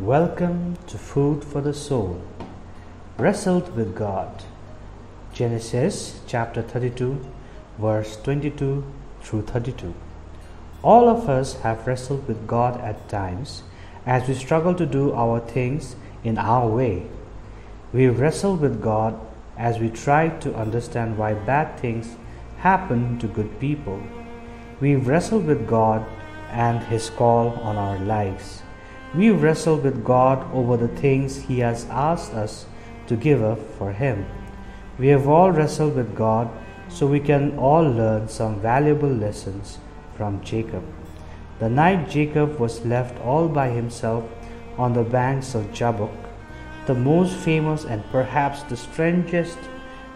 Welcome to Food for the Soul. Wrestled with God. Genesis chapter 32, verse 22 through 32. All of us have wrestled with God at times as we struggle to do our things in our way. We wrestle with God as we try to understand why bad things happen to good people. We wrestle with God and His call on our lives. We wrestle with God over the things He has asked us to give up for Him. We have all wrestled with God so we can all learn some valuable lessons from Jacob. The night Jacob was left all by himself on the banks of Jabbok, the most famous and perhaps the strangest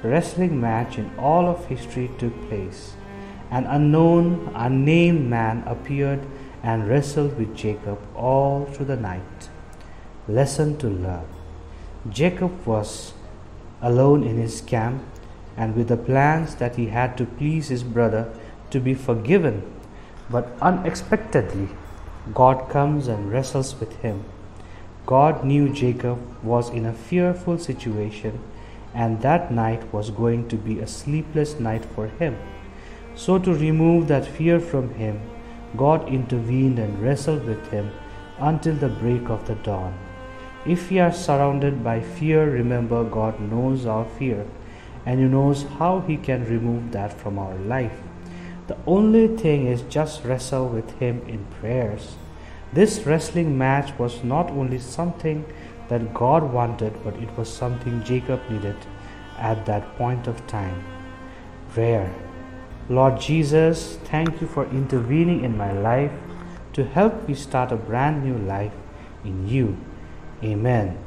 wrestling match in all of history took place. An unknown, unnamed man appeared and wrestled with Jacob all through the night. Lesson to learn Jacob was alone in his camp and with the plans that he had to please his brother to be forgiven, but unexpectedly, God comes and wrestles with him. God knew Jacob was in a fearful situation, and that night was going to be a sleepless night for him. So, to remove that fear from him, God intervened and wrestled with him until the break of the dawn. If we are surrounded by fear, remember God knows our fear and He knows how He can remove that from our life. The only thing is just wrestle with Him in prayers. This wrestling match was not only something that God wanted, but it was something Jacob needed at that point of time. Prayer. Lord Jesus, thank you for intervening in my life to help me start a brand new life in you. Amen.